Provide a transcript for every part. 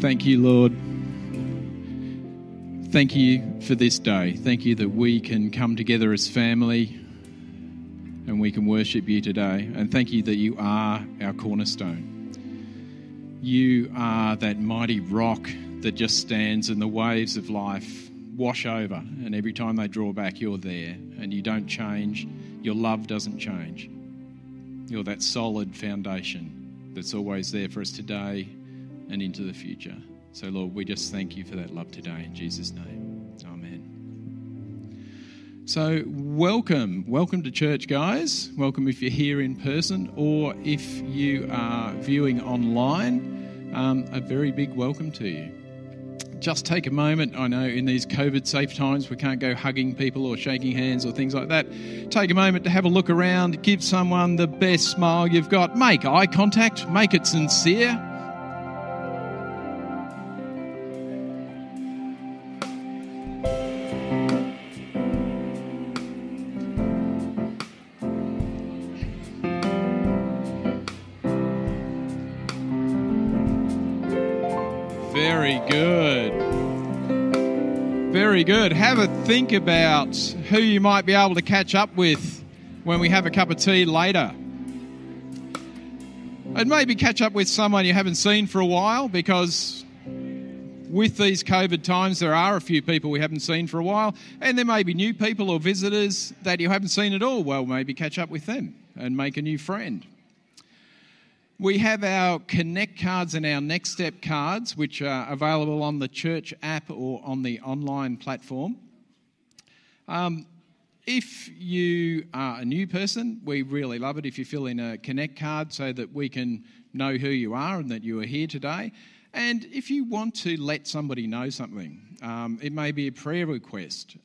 Thank you, Lord. Thank you for this day. Thank you that we can come together as family and we can worship you today. And thank you that you are our cornerstone. You are that mighty rock that just stands and the waves of life wash over. And every time they draw back, you're there and you don't change. Your love doesn't change. You're that solid foundation that's always there for us today and into the future. So, Lord, we just thank you for that love today in Jesus' name. Amen. So, welcome. Welcome to church, guys. Welcome if you're here in person or if you are viewing online. Um, a very big welcome to you just take a moment. I know in these COVID safe times we can't go hugging people or shaking hands or things like that. Take a moment to have a look around, give someone the best smile you've got, make eye contact, make it sincere. Very good. Have a think about who you might be able to catch up with when we have a cup of tea later. And maybe catch up with someone you haven't seen for a while because with these COVID times, there are a few people we haven't seen for a while, and there may be new people or visitors that you haven't seen at all. Well, maybe catch up with them and make a new friend. We have our Connect cards and our Next Step cards, which are available on the church app or on the online platform. Um, if you are a new person, we really love it if you fill in a Connect card so that we can know who you are and that you are here today. And if you want to let somebody know something, um, it may be a prayer request.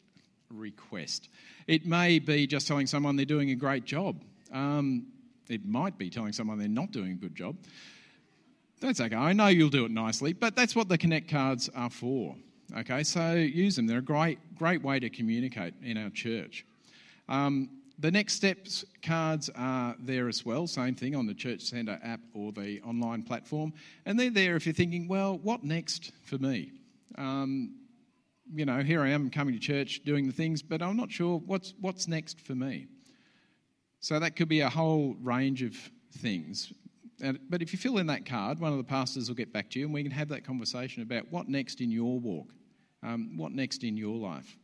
Request. It may be just telling someone they're doing a great job. Um, it might be telling someone they're not doing a good job. That's okay. I know you'll do it nicely, but that's what the Connect cards are for. Okay, so use them. They're a great, great way to communicate in our church. Um, the next steps cards are there as well, same thing on the Church Centre app or the online platform. And they're there if you're thinking, well, what next for me? Um, you know, here I am coming to church doing the things, but I'm not sure what's, what's next for me. So that could be a whole range of things. But if you fill in that card, one of the pastors will get back to you and we can have that conversation about what next in your walk, um, what next in your life.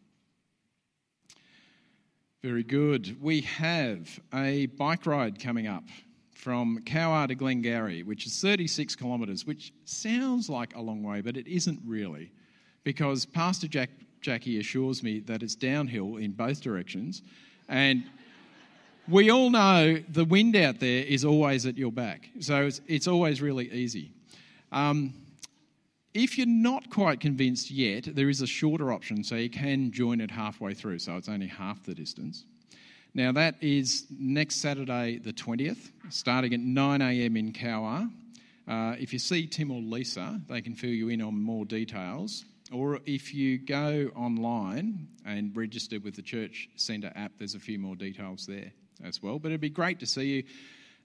Very good. We have a bike ride coming up from Cowwarr to Glengarry, which is 36 kilometres, which sounds like a long way, but it isn't really, because Pastor Jack, Jackie assures me that it's downhill in both directions, and we all know the wind out there is always at your back, so it's, it's always really easy. Um, if you're not quite convinced yet, there is a shorter option, so you can join it halfway through, so it's only half the distance. Now, that is next Saturday, the 20th, starting at 9am in Cowwarr. Uh, if you see Tim or Lisa, they can fill you in on more details. Or if you go online and register with the Church Centre app, there's a few more details there as well. But it'd be great to see you.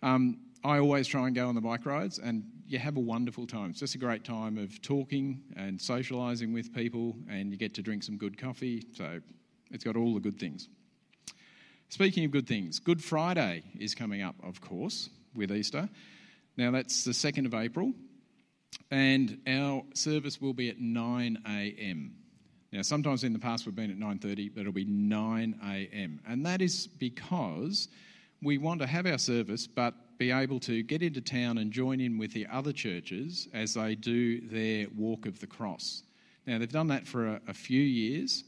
Um, I always try and go on the bike rides, and you have a wonderful time. It's just a great time of talking and socialising with people, and you get to drink some good coffee. So it's got all the good things. Speaking of good things, Good Friday is coming up, of course, with Easter. Now that's the 2nd of April, and our service will be at 9 a.m. Now, sometimes in the past we've been at 9:30, but it'll be 9 a.m. And that is because we want to have our service, but be able to get into town and join in with the other churches as they do their walk of the cross. Now, they've done that for a, a few years,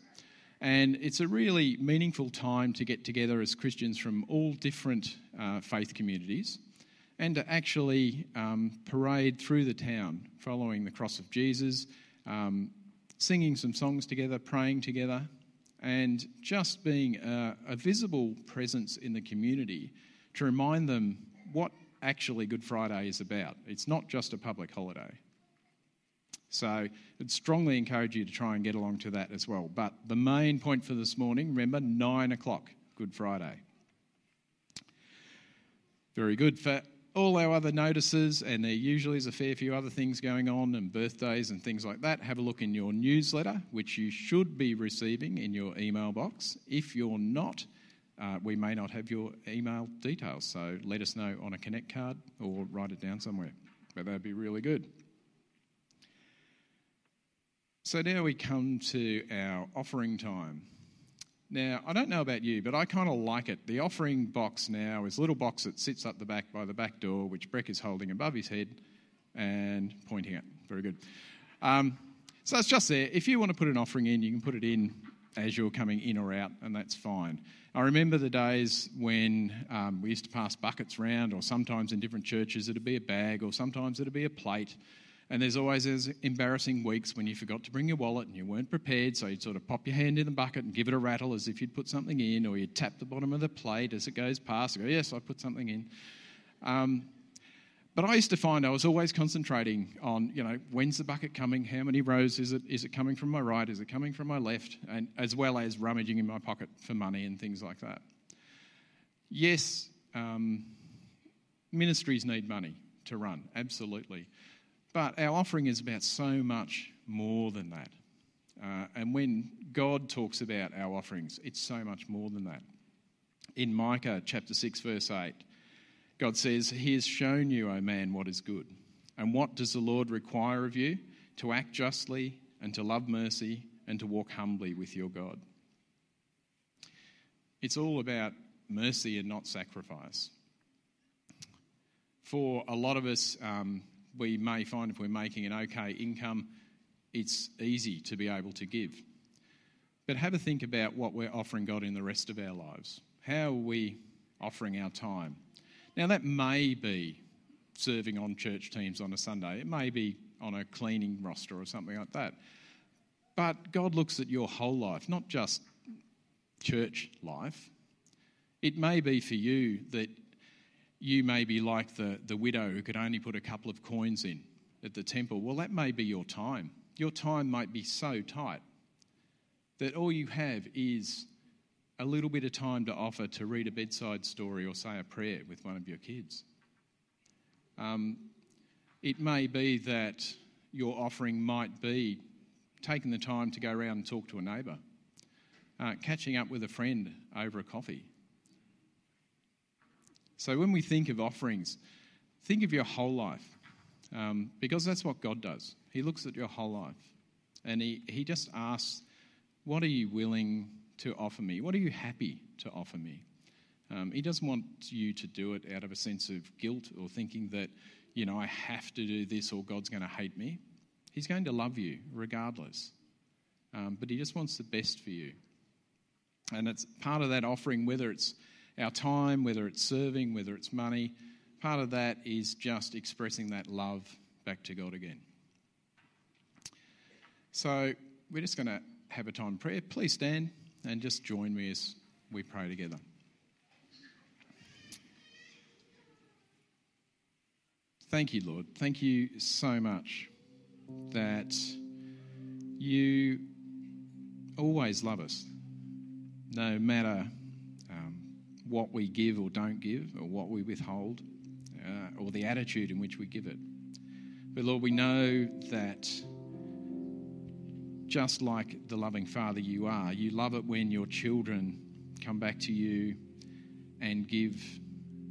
and it's a really meaningful time to get together as Christians from all different uh, faith communities and to actually um, parade through the town following the cross of Jesus, um, singing some songs together, praying together, and just being a, a, visible presence in the community to remind them what actually Good Friday is about. It's not just a public holiday. So I'd strongly encourage you to try and get along to that as well. But the main point for this morning, remember, nine o'clock, Good Friday. Very good. For all our other notices, and there usually is a fair few other things going on, and birthdays and things like that, have a look in your newsletter, which you should be receiving in your email box. If you're not, uh, we may not have your email details, so let us know on a Connect card or write it down somewhere. But that'd be really good. So now we come to our offering time. Now, I don't know about you, but I kind of like it. The offering box now is a little box that sits up the back by the back door, which Breck is holding above his head and pointing at. Very good. Um, so it's just there. If you want to put an offering in, you can put it in as you're coming in or out, and that's fine. I remember the days when um, we used to pass buckets round, or sometimes in different churches it'd be a bag, or sometimes it'd be a plate. And there's always those embarrassing weeks when you forgot to bring your wallet and you weren't prepared, so you'd sort of pop your hand in the bucket and give it a rattle as if you'd put something in, or you'd tap the bottom of the plate as it goes past and go, Yes, I put something in. Um, but I used to find I was always concentrating on, you know, when's the bucket coming? How many rows is it? Is it coming from my right? Is it coming from my left? And as well as rummaging in my pocket for money and things like that. Yes, um, ministries need money to run, absolutely. But our offering is about so much more than that. Uh, and when God talks about our offerings, it's so much more than that. In Micah chapter 6, verse 8, God says, He has shown you, O man, what is good. And what does the Lord require of you? To act justly and to love mercy and to walk humbly with your God. It's all about mercy and not sacrifice. For a lot of us, um, we may find if we're making an okay income, it's easy to be able to give. But have a think about what we're offering God in the rest of our lives. How are we offering our time? Now, that may be serving on church teams on a Sunday, it may be on a cleaning roster or something like that. But God looks at your whole life, not just church life. It may be for you that you may be like the, the widow who could only put a couple of coins in at the temple. Well, that may be your time. Your time might be so tight that all you have is a little bit of time to offer to read a bedside story or say a prayer with one of your kids. Um, it may be that your offering might be taking the time to go around and talk to a neighbour, uh, catching up with a friend over a coffee, so when we think of offerings, think of your whole life um, because that's what God does. He looks at your whole life and he, he just asks, What are you willing to offer me? What are you happy to offer me? Um, he doesn't want you to do it out of a sense of guilt or thinking that, you know, I have to do this or God's going to hate me. He's going to love you regardless. Um, but he just wants the best for you. And it's part of that offering, whether it's our time, whether it's serving, whether it's money, part of that is just expressing that love back to God again. So we're just going to have a time of prayer. Please stand and just join me as we pray together. Thank you, Lord. Thank you so much that you always love us, no matter what we give or don't give, or what we withhold, uh, or the attitude in which we give it. But Lord, we know that just like the loving Father you are, you love it when your children come back to you and give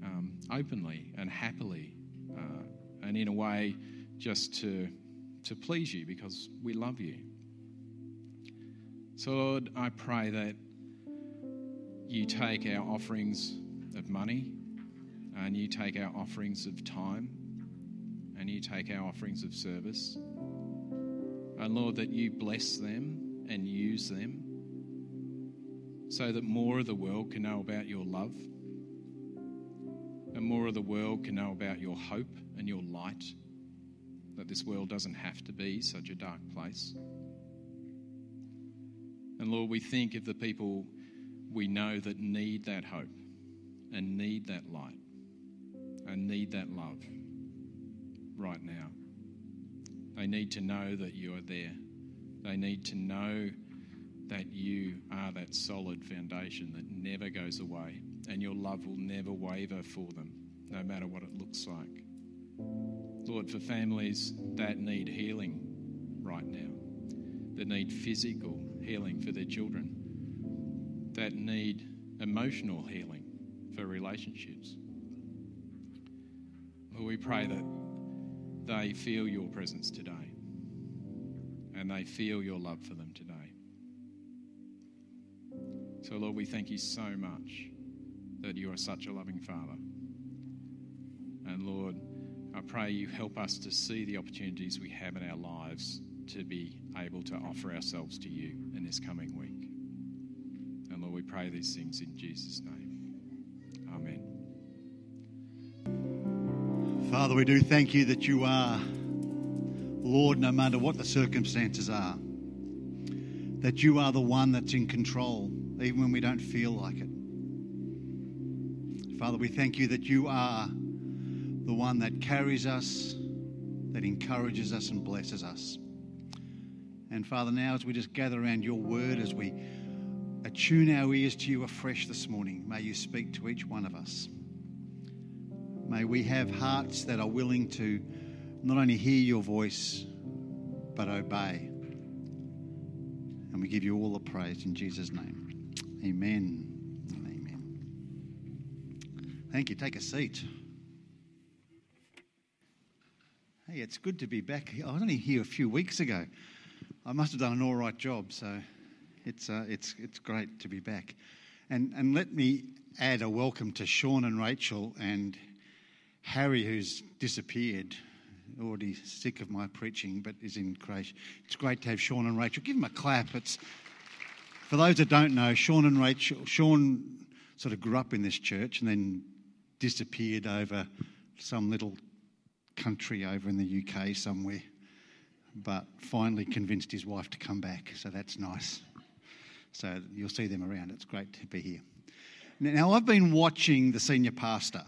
um, openly and happily, uh, and in a way just to, to please you because we love you. So, Lord, I pray that you take our offerings of money and you take our offerings of time and you take our offerings of service. And Lord, that you bless them and use them so that more of the world can know about your love and more of the world can know about your hope and your light, that this world doesn't have to be such a dark place. And Lord, we think of the people we know that need that hope and need that light and need that love right now. They need to know that you are there. They need to know that you are that solid foundation that never goes away and your love will never waver for them. no matter what it looks like. Lord, for families that need healing right now, that need physical healing for their children, that need emotional healing for relationships. We pray that they feel your presence today and they feel your love for them today. So, Lord, we thank you so much that you are such a loving Father. And Lord, I pray you help us to see the opportunities we have in our lives to be able to offer ourselves to you in this coming week. Pray these things in Jesus' name. Amen. Father, we do thank you that you are Lord no matter what the circumstances are. That you are the one that's in control, even when we don't feel like it. Father, we thank you that you are the one that carries us, that encourages us and blesses us. And Father, now as we just gather around your word, as we attune our ears to you afresh this morning, may you speak to each one of us. May we have hearts that are willing to not only hear your voice, but obey. And we give you all the praise in Jesus' name. Amen. Amen. Thank you. Take a seat. Hey, it's good to be back. I was only here a few weeks ago. I must have done an all right job, so it's, uh, it's, it's great to be back. And, and let me add a welcome to Sean and Rachel and Harry, who's disappeared, already sick of my preaching, but is in Croatia. It's great to have Sean and Rachel. Give them a clap. It's, for those that don't know, Sean and Rachel, Sean sort of grew up in this church and then disappeared over some little country over in the UK somewhere, but finally convinced his wife to come back. So that's nice. So you'll see them around. It's great to be here. Now, I've been watching the senior pastor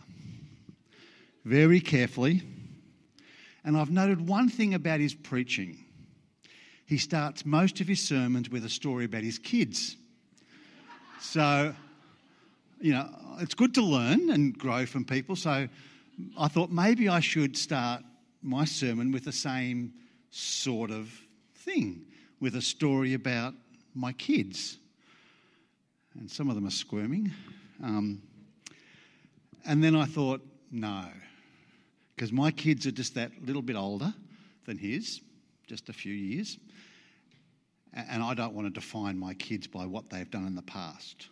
very carefully, and I've noted one thing about his preaching. He starts most of his sermons with a story about his kids. So, you know, it's good to learn and grow from people. So I thought maybe I should start my sermon with the same sort of thing, with a story about my kids. And some of them are squirming. Um, and then I thought, no, because my kids are just that little bit older than his, just a few years. And I don't want to define my kids by what they've done in the past.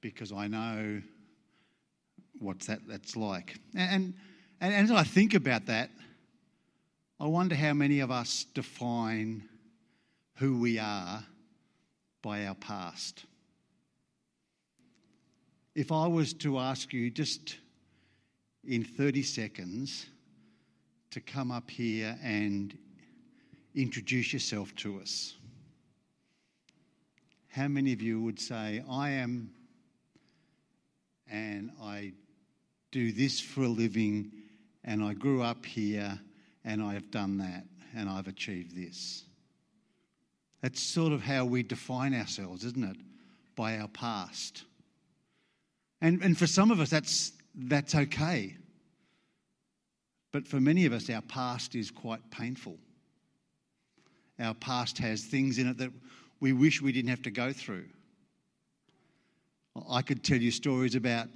Because I know what's that that's like. And, and, and as I think about that, I wonder how many of us define who we are by our past. If I was to ask you just in 30 seconds to come up here and introduce yourself to us, how many of you would say, I am and I do this for a living, and I grew up here, and I have done that, and I've achieved this. That's sort of how we define ourselves, isn't it? By our past. And, and for some of us, that's, that's okay. But for many of us, our past is quite painful. Our past has things in it that we wish we didn't have to go through. I could tell you stories about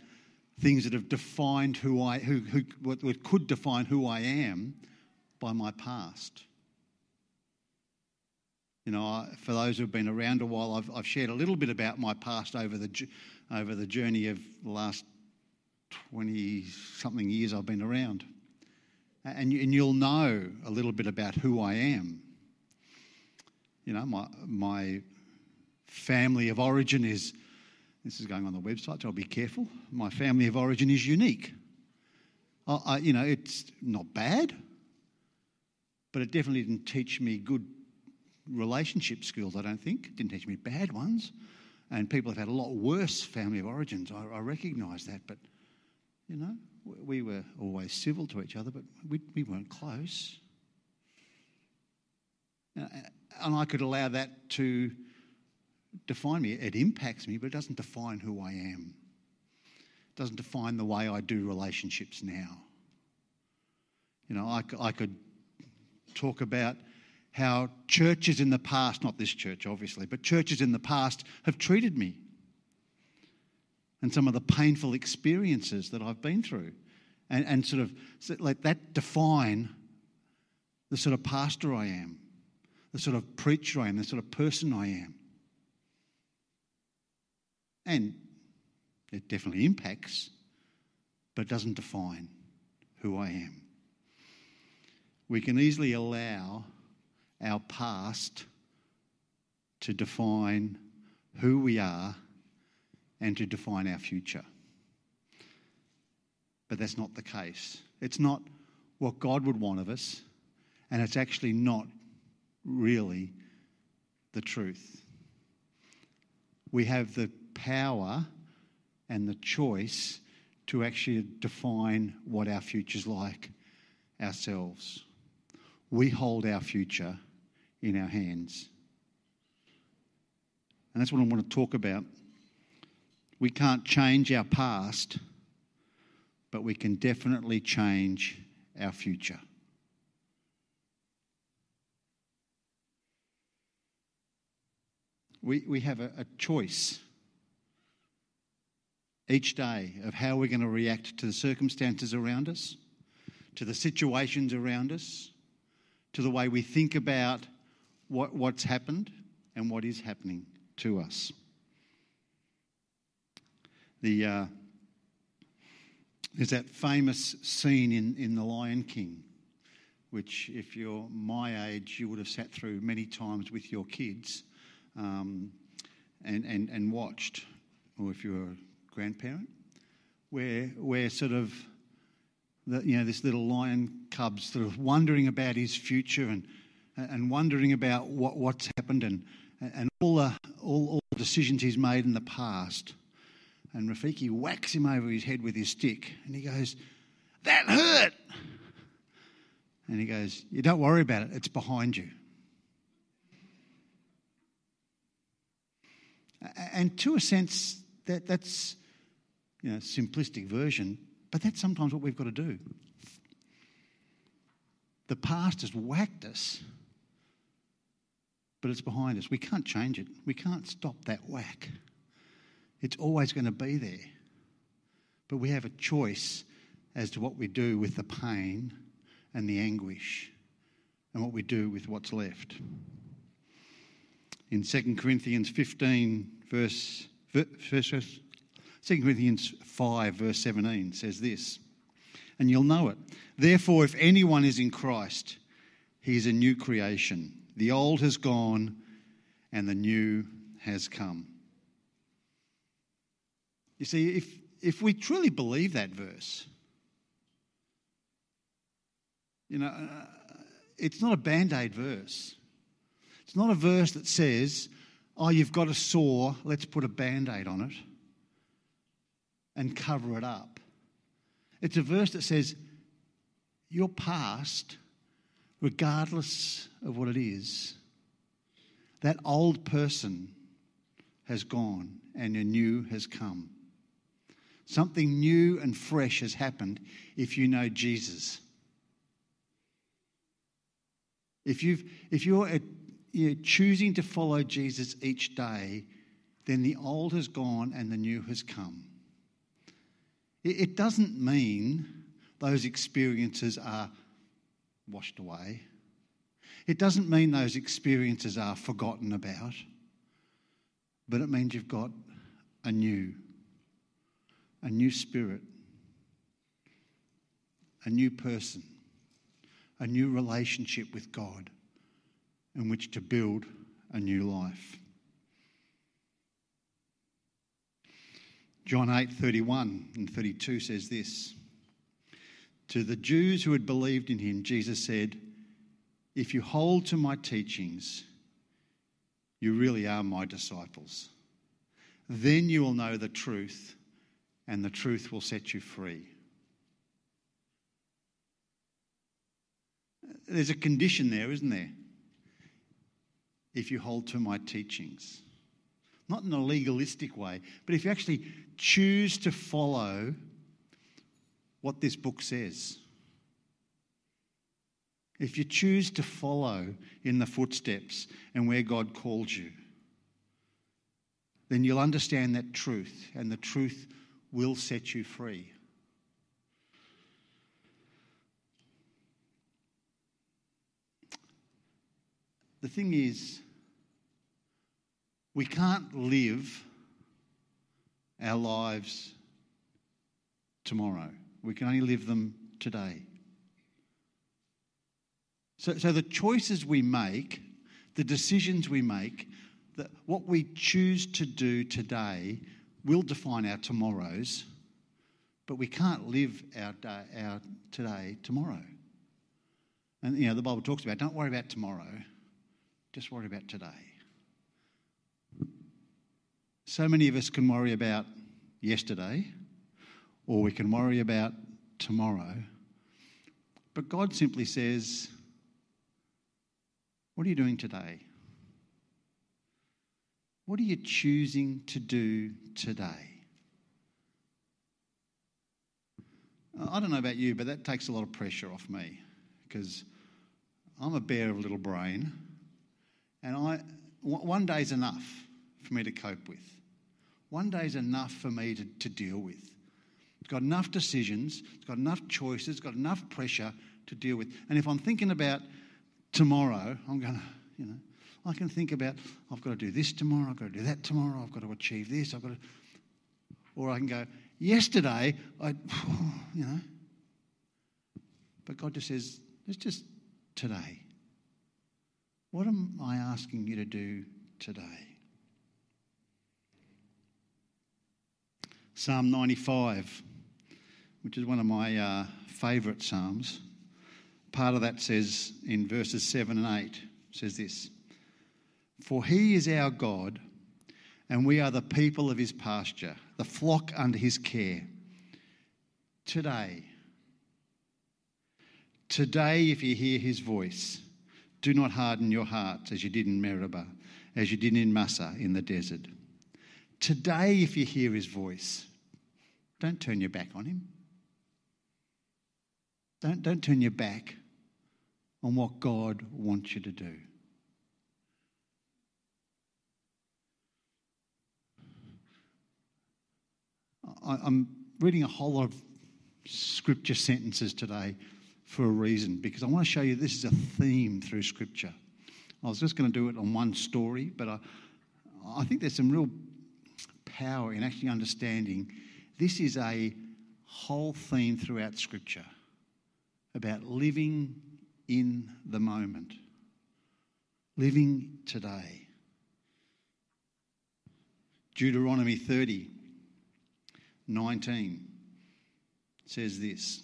things that have defined who I, who, who what, could define who I am by my past. You know, for those who've been around a while, I've, I've shared a little bit about my past over the, over the journey of the last 20 something years I've been around. And, and you'll know a little bit about who I am. You know, my, my family of origin is this is going on the website, so I'll be careful. My family of origin is unique. I, I, you know, it's not bad, but it definitely didn't teach me good relationship skills, I don't think. Didn't teach me bad ones. And people have had a lot worse family of origins. I, I recognise that. But, you know, we were always civil to each other, but we, we weren't close. And I could allow that to define me. It impacts me, but it doesn't define who I am. It doesn't define the way I do relationships now. You know, I, I could talk about how churches in the past, not this church obviously, but churches in the past have treated me and some of the painful experiences that I've been through. And, and sort of let that define the sort of pastor I am, the sort of preacher I am, the sort of person I am. And it definitely impacts, but doesn't define who I am. We can easily allow our past to define who we are and to define our future. But that's not the case. It's not what God would want of us, and it's actually not really the truth. We have the power and the choice to actually define what our future's like ourselves. We hold our future in our hands. And that's what I want to talk about. We can't change our past, but we can definitely change our future. We, we have a, a choice each day of how we're going to react to the circumstances around us, to the situations around us, to the way we think about what, what's happened and what is happening to us. The, uh, there's that famous scene in, in The Lion King, which, if you're my age, you would have sat through many times with your kids um, and, and, and watched, or if you're a grandparent, where, where sort of the, you know, this little lion cub's sort of wondering about his future and, and wondering about what, what's happened and, and all, the, all, all the decisions he's made in the past. And Rafiki whacks him over his head with his stick and he goes, That hurt! And he goes, You don't worry about it, it's behind you. And to a sense, that, that's you know, simplistic version, but that's sometimes what we've got to do. The past has whacked us, but it's behind us. We can't change it. We can't stop that whack. It's always going to be there. But we have a choice as to what we do with the pain and the anguish and what we do with what's left. In 2 Corinthians 15, verse, verse, verse 2 Corinthians 5, verse 17 says this, and you'll know it. Therefore, if anyone is in Christ, he is a new creation. The old has gone and the new has come. You see, if, if we truly believe that verse, you know, uh, it's not a band aid verse. It's not a verse that says, oh, you've got a sore, let's put a band aid on it and cover it up. It's a verse that says, Your past, regardless of what it is, that old person has gone and a new has come. Something new and fresh has happened if you know Jesus. If, you've, if you're, at, you're choosing to follow Jesus each day, then the old has gone and the new has come. It doesn't mean those experiences are washed away. It doesn't mean those experiences are forgotten about, but it means you've got a new, a new spirit, a new person, a new relationship with God in which to build a new life. John 8 31 and 32 says this To the Jews who had believed in him, Jesus said, If you hold to my teachings, you really are my disciples. Then you will know the truth, and the truth will set you free. There's a condition there, isn't there? If you hold to my teachings. not in a legalistic way, but if you actually choose to follow what this book says, if you choose to follow in the footsteps and where God calls you, then you'll understand that truth, and the truth will set you free. The thing is, we can't live our lives tomorrow. We can only live them today. So, so the choices we make, the decisions we make, the, what we choose to do today will define our tomorrows, but we can't live our, day, our today tomorrow. And, you know, the Bible talks about don't worry about tomorrow, just worry about today. So many of us can worry about yesterday, or we can worry about tomorrow. But God simply says, What are you doing today? What are you choosing to do today? I don't know about you, but that takes a lot of pressure off me because I'm a bear of a little brain, and I one day's enough for me to cope with. One day is enough for me to, to deal with. It's got enough decisions, it's got enough choices, it's got enough pressure to deal with. And if I'm thinking about tomorrow, I'm going to, you know, I can think about, I've got to do this tomorrow, I've got to do that tomorrow, I've got to achieve this, I've got to. Or I can go, yesterday, I, you know. But God just says, it's just today. What am I asking you to do today? Psalm 95, which is one of my uh, favourite Psalms. Part of that says in verses 7 and 8, says this For he is our God, and we are the people of his pasture, the flock under his care. Today, today, if you hear his voice, do not harden your hearts as you did in Meribah, as you did in Massah in the desert. Today, if you hear his voice, don't turn your back on him. Don't, don't turn your back on what God wants you to do. I, I'm reading a whole lot of scripture sentences today for a reason because I want to show you this is a theme through scripture. I was just going to do it on one story, but I, I think there's some real power in actually understanding this is a whole theme throughout Scripture about living in the moment, living today. Deuteronomy 30, 19 says this.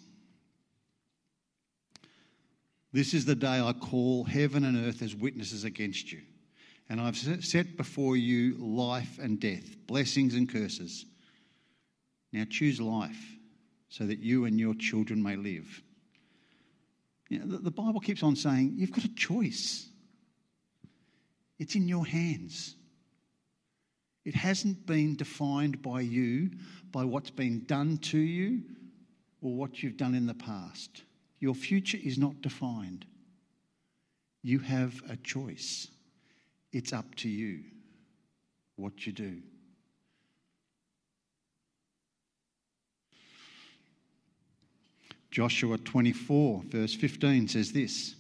This is the day I call heaven and earth as witnesses against you. And I've set before you life and death, blessings and curses. Now choose life so that you and your children may live. You know, the, the Bible keeps on saying you've got a choice, it's in your hands. It hasn't been defined by you, by what's been done to you, or what you've done in the past. Your future is not defined. You have a choice. It's up to you what you do. Joshua 24, verse 15 says this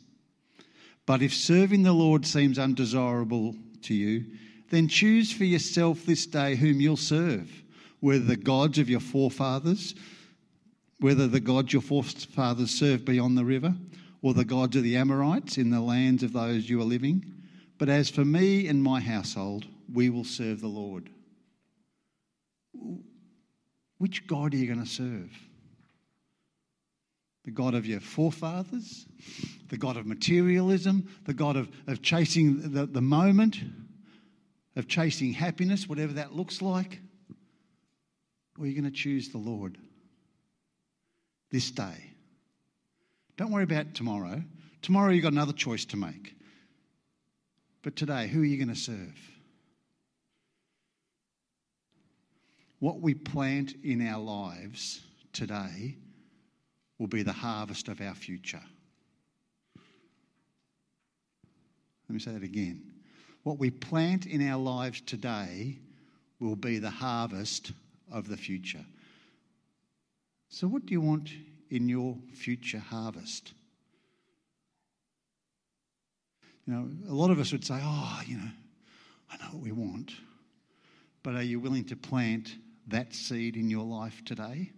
But if serving the Lord seems undesirable to you, then choose for yourself this day whom you'll serve, whether the gods of your forefathers, whether the gods your forefathers served beyond the river, or the gods of the Amorites in the lands of those you are living. But as for me and my household, we will serve the Lord. Which God are you going to serve? The God of your forefathers, the God of materialism, the God of, of chasing the, the moment, of chasing happiness, whatever that looks like? Or are you going to choose the Lord this day? Don't worry about tomorrow. Tomorrow you've got another choice to make. But today, who are you going to serve? what we plant in our lives today will be the harvest of our future. Let me say that again. What we plant in our lives today will be the harvest of the future. So, what do you want in your future harvest? You know, a lot of us would say, oh, you know, I know what we want. But are you willing to plant that seed in your life today?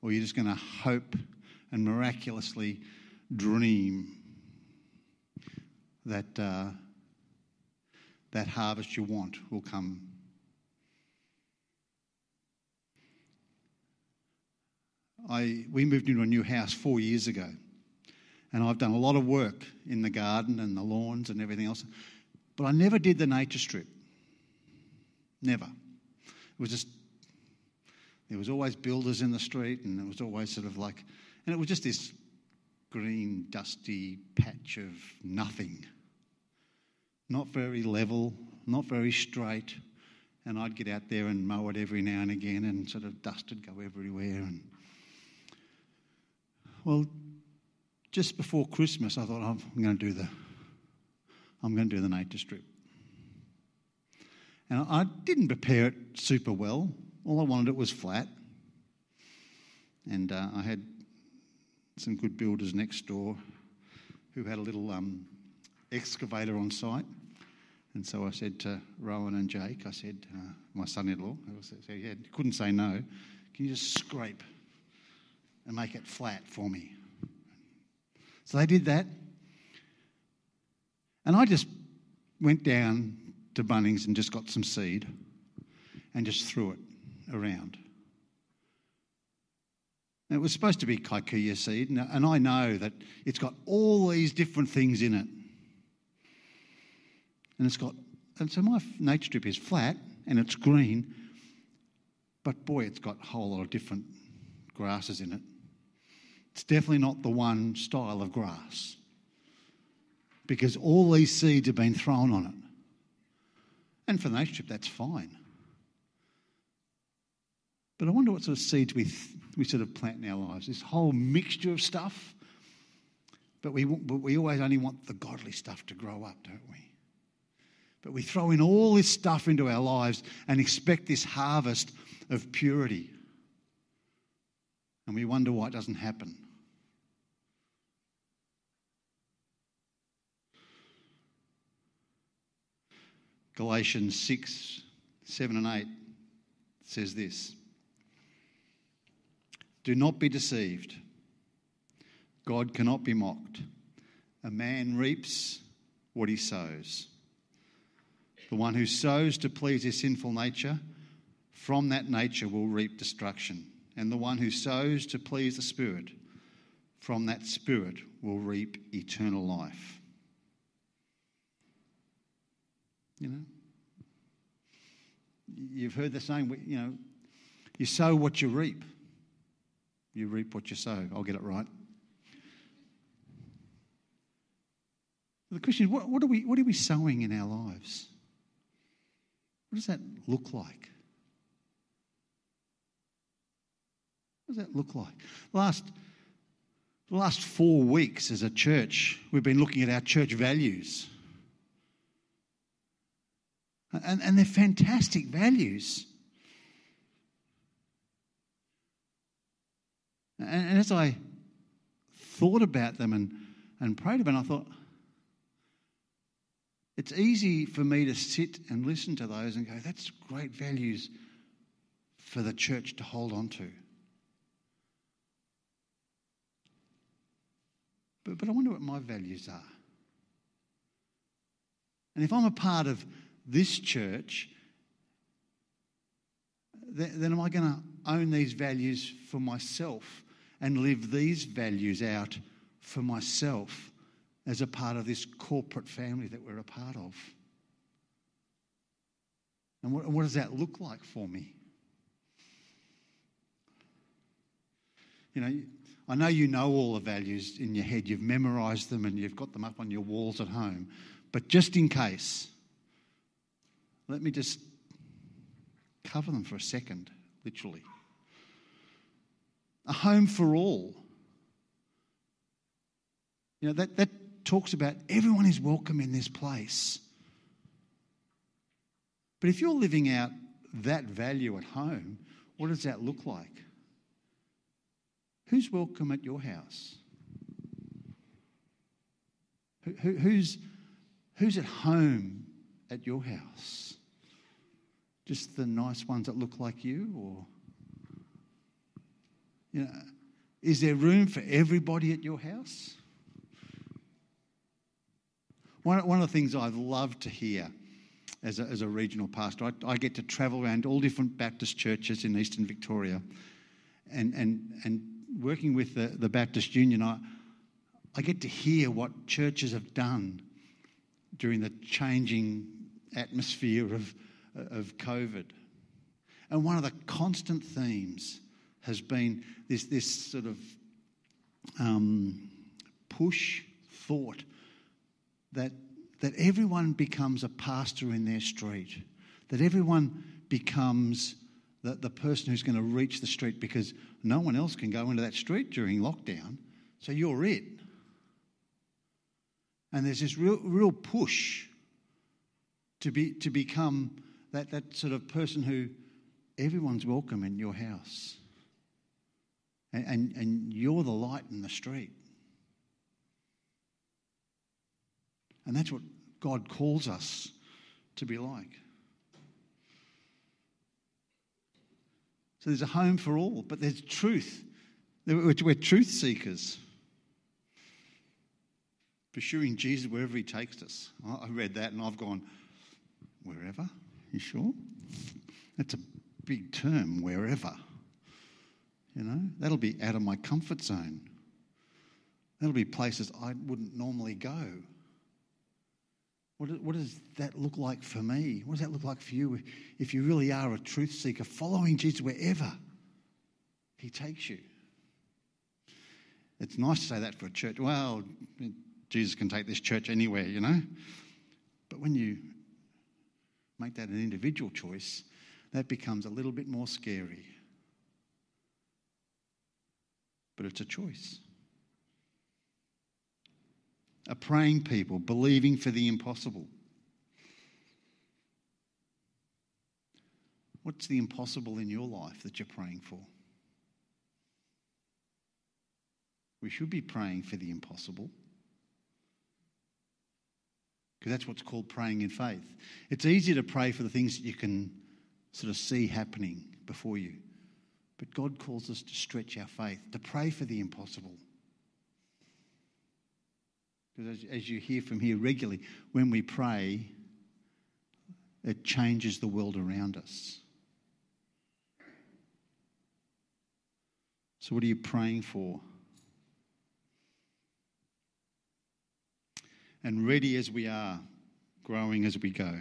Or you're just going to hope and miraculously dream that uh, that harvest you want will come? I, we moved into a new house four years ago, and I've done a lot of work in the garden and the lawns and everything else, but I never did the nature strip. Never. It was just, there was always builders in the street, and it was always sort of like, and it was just this green, dusty patch of nothing. Not very level, not very straight. And I'd get out there and mow it every now and again, and sort of dust would go everywhere. And well, just before Christmas, I thought oh, I'm going to do the, I'm going to do the nature strip. And I didn't prepare it super well. All I wanted it was flat. And uh, I had some good builders next door who had a little um, excavator on site. And so I said to Rowan and Jake, I said, uh, my son in law, he couldn't say no. Can you just scrape and make it flat for me? So they did that. And I just went down to Bunnings and just got some seed and just threw it around. It was supposed to be kikuyu seed, and I know that it's got all these different things in it. And it's got, and so my nature strip is flat and it's green, but boy, it's got a whole lot of different grasses in it. It's definitely not the one style of grass because all these seeds have been thrown on it. And for the nature strip, that's fine. But I wonder what sort of seeds we, we sort of plant in our lives. This whole mixture of stuff. But we, but we always only want the godly stuff to grow up, don't we? But we throw in all this stuff into our lives and expect this harvest of purity. And we wonder why it doesn't happen. Galatians 6, 7 and 8 says this Do not be deceived. God cannot be mocked. A man reaps what he sows. The one who sows to please his sinful nature, from that nature will reap destruction. And the one who sows to please the Spirit, from that Spirit will reap eternal life. You know? You've heard the saying, you know, you sow what you reap. You reap what you sow. I'll get it right. The question is, what, what, are we, what are we sowing in our lives? What does that look like? What does that look like? Last, the last four weeks as a church, we've been looking at our church values. And, and they're fantastic values. And, and as I thought about them and, and prayed about them, I thought, it's easy for me to sit and listen to those and go, that's great values for the church to hold on to. But, but I wonder what my values are. And if I'm a part of this church, then am I going to own these values for myself and live these values out for myself as a part of this corporate family that we're a part of? And what, what does that look like for me? You know, I know you know all the values in your head, you've memorized them and you've got them up on your walls at home. But just in case, let me just cover them for a second, literally. A home for all. You know, that, that talks about everyone is welcome in this place. But if you're living out that value at home, what does that look like? Who's welcome at your house? Who, who's, who's at home at your house? Just the nice ones that look like you, or you know, is there room for everybody at your house? One, one of the things I've loved to hear as a, as a regional pastor, I, I get to travel around all different Baptist churches in eastern Victoria, and and and working with the, the Baptist Union, I I get to hear what churches have done during the changing atmosphere of, of COVID. And one of the constant themes has been this, this sort of um, push thought that, that everyone becomes a pastor in their street, that everyone becomes the, the person who's going to reach the street because no one else can go into that street during lockdown, so you're it. And there's this real, real push to, be, to become that, that sort of person who everyone's welcome in your house. And, and, and you're the light in the street. And that's what God calls us to be like. So there's a home for all, but there's truth. We're, we're truth seekers pursuing Jesus wherever he takes us. I read that and I've gone, wherever? You sure? That's a big term, wherever. You know, that'll be out of my comfort zone. That'll be places I wouldn't normally go. What, what does that look like for me? What does that look like for you if you really are a truth seeker, following Jesus wherever he takes you? It's nice to say that for a church. Well, Jesus can take this church anywhere, you know. But when you make that an individual choice, that becomes a little bit more scary. But it's a choice. A praying people, believing for the impossible. What's the impossible in your life that you're praying for? We should be praying for the impossible. Because that's what's called praying in faith. It's easier to pray for the things that you can sort of see happening before you. But God calls us to stretch our faith, to pray for the impossible. Because as, as you hear from here regularly, when we pray, it changes the world around us. So, what are you praying for? and ready as we are, growing as we go.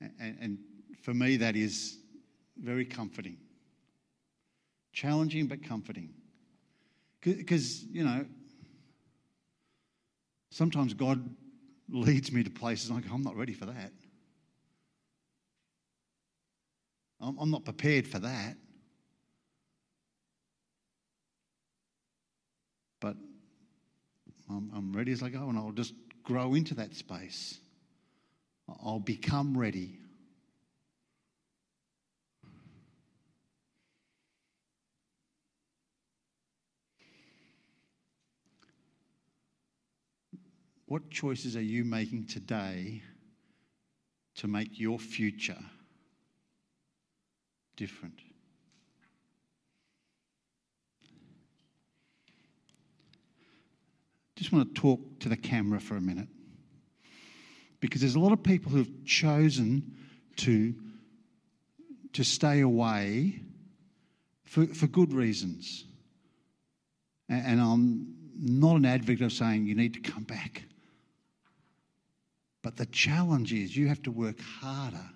And, and for me, that is very comforting. Challenging, but comforting. Because, you know, sometimes God leads me to places and I go, I'm not ready for that. I'm, not prepared for that. But I'm ready as I go, and I'll just grow into that space. I'll become ready. What choices are you making today to make your future different? just want to talk to the camera for a minute. Because there's a lot of people who've chosen to, to stay away for, for good reasons. And, and I'm not an advocate of saying you need to come back. But the challenge is you have to work harder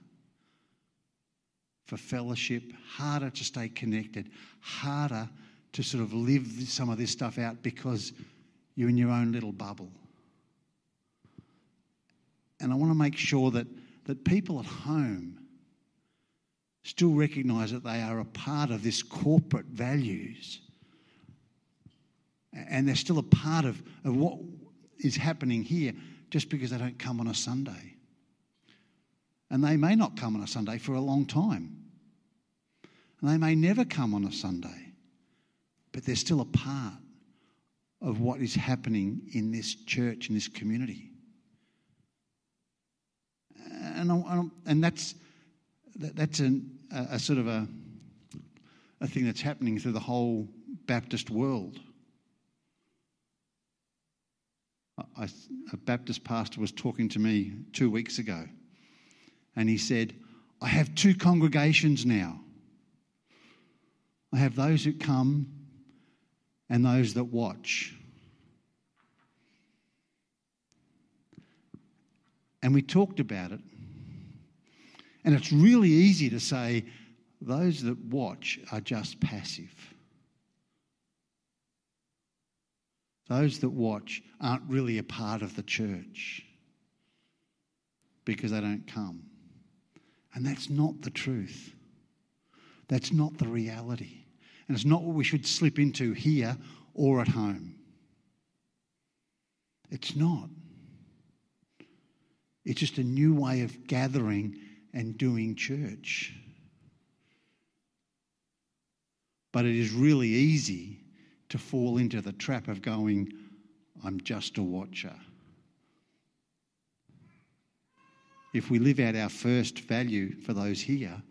for fellowship, harder to stay connected, harder to sort of live some of this stuff out because you're in your own little bubble. And I want to make sure that, that people at home still recognize that they are a part of this corporate values. And they're still a part of, of what is happening here just because they don't come on a Sunday. And they may not come on a Sunday for a long time. And they may never come on a Sunday. But they're still a part of what is happening in this church, in this community. And, and that's, that's an, a, a sort of a, a thing that's happening through the whole Baptist world. I, a Baptist pastor was talking to me two weeks ago, and he said, I have two congregations now. I have those who come and those that watch. And we talked about it. And it's really easy to say those that watch are just passive. Those that watch aren't really a part of the church because they don't come. And that's not the truth. That's not the reality. And it's not what we should slip into here or at home. It's not. It's just a new way of gathering and doing church. But it is really easy to fall into the trap of going, I'm just a watcher. If we live out our first value for those here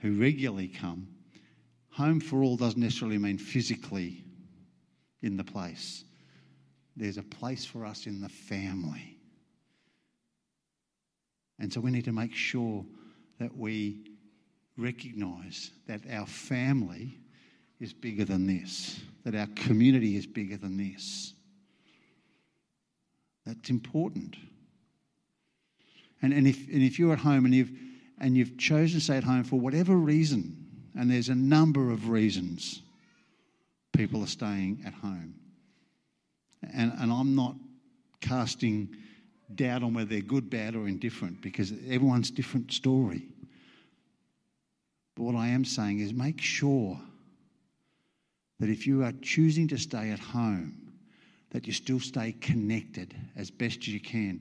who regularly come, home for all doesn't necessarily mean physically in the place. There's a place for us in the family. And so we need to make sure that we recognize that our family is bigger than this, that our community is bigger than this. That's important. And, and, if, and if you're at home and you've, and you've chosen to stay at home for whatever reason, and there's a number of reasons people are staying at home, and, and I'm not casting doubt on whether they're good, bad, or indifferent because everyone's different story. But what I am saying is make sure that if you are choosing to stay at home, that you still stay connected as best as you can.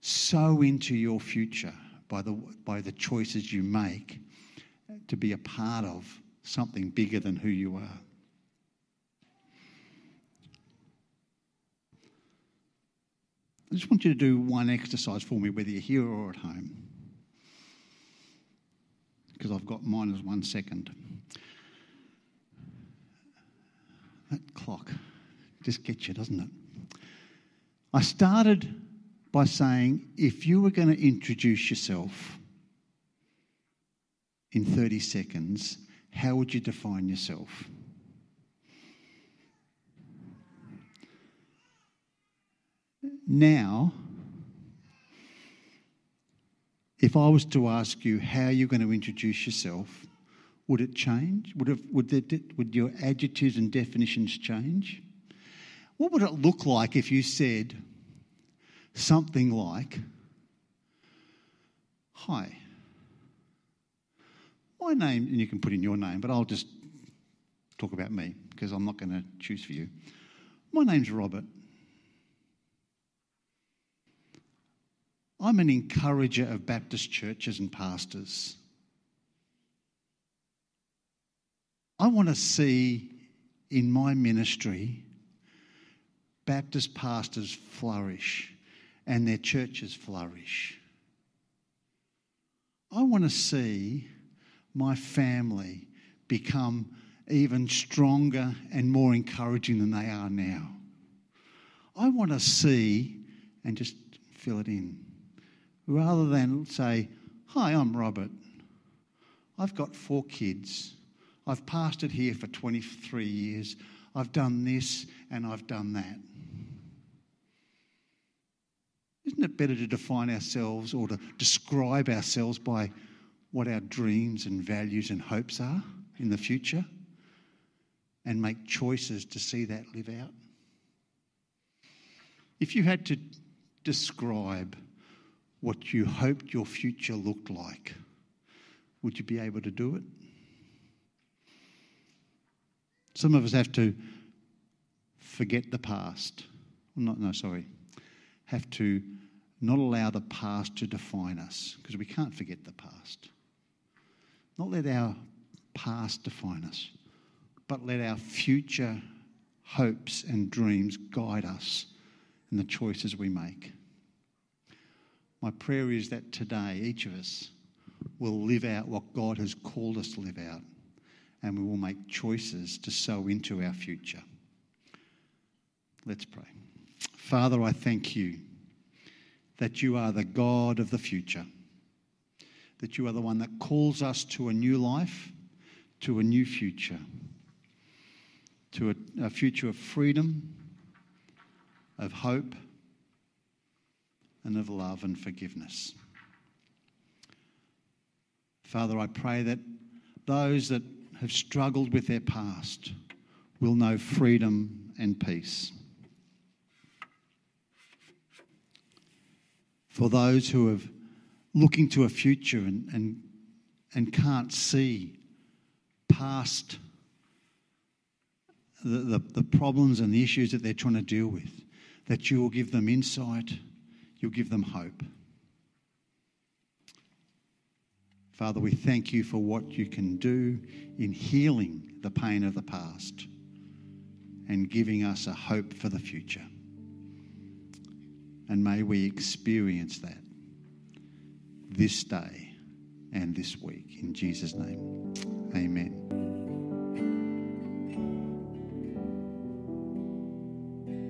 Sow into your future by the, by the choices you make to be a part of something bigger than who you are. I just want you to do one exercise for me, whether you're here or at home, because I've got mine as one second. That clock just gets you, doesn't it? I started by saying if you were going to introduce yourself in 30 seconds, how would you define yourself? Now, if I was to ask you how you're going to introduce yourself, would it change? Would, it, would, the, would your adjectives and definitions change? What would it look like if you said something like, Hi, my name, and you can put in your name, but I'll just talk about me because I'm not going to choose for you. My name's Robert. I'm an encourager of Baptist churches and pastors. I want to see in my ministry Baptist pastors flourish and their churches flourish. I want to see my family become even stronger and more encouraging than they are now. I want to see, and just fill it in, rather than say, Hi, I'm Robert. I've got four kids. I've pastored here for 23 years. I've done this and I've done that. Isn't it better to define ourselves or to describe ourselves by what our dreams and values and hopes are in the future and make choices to see that live out? If you had to describe what you hoped your future looked like, Would you be able to do it? Some of us have to forget the past. Not, no, sorry. Have to not allow the past to define us because we can't forget the past. Not let our past define us, but let our future hopes and dreams guide us in the choices we make. My prayer is that today, each of us will live out what God has called us to live out, and we will make choices to sow into our future. Let's pray. Father, I thank you that you are the God of the future, that you are the one that calls us to a new life, to a new future to a, a future of freedom, of hope, and of love and forgiveness. Father, I pray that those that have struggled with their past will know freedom and peace. For those who are looking to a future and, and, and can't see past the, the, the problems and the issues that they're trying to deal with, that you will give them insight, you'll give them hope. Father, we thank you for what you can do in healing the pain of the past and giving us a hope for the future. And may we experience that this day and this week. In Jesus' name, amen.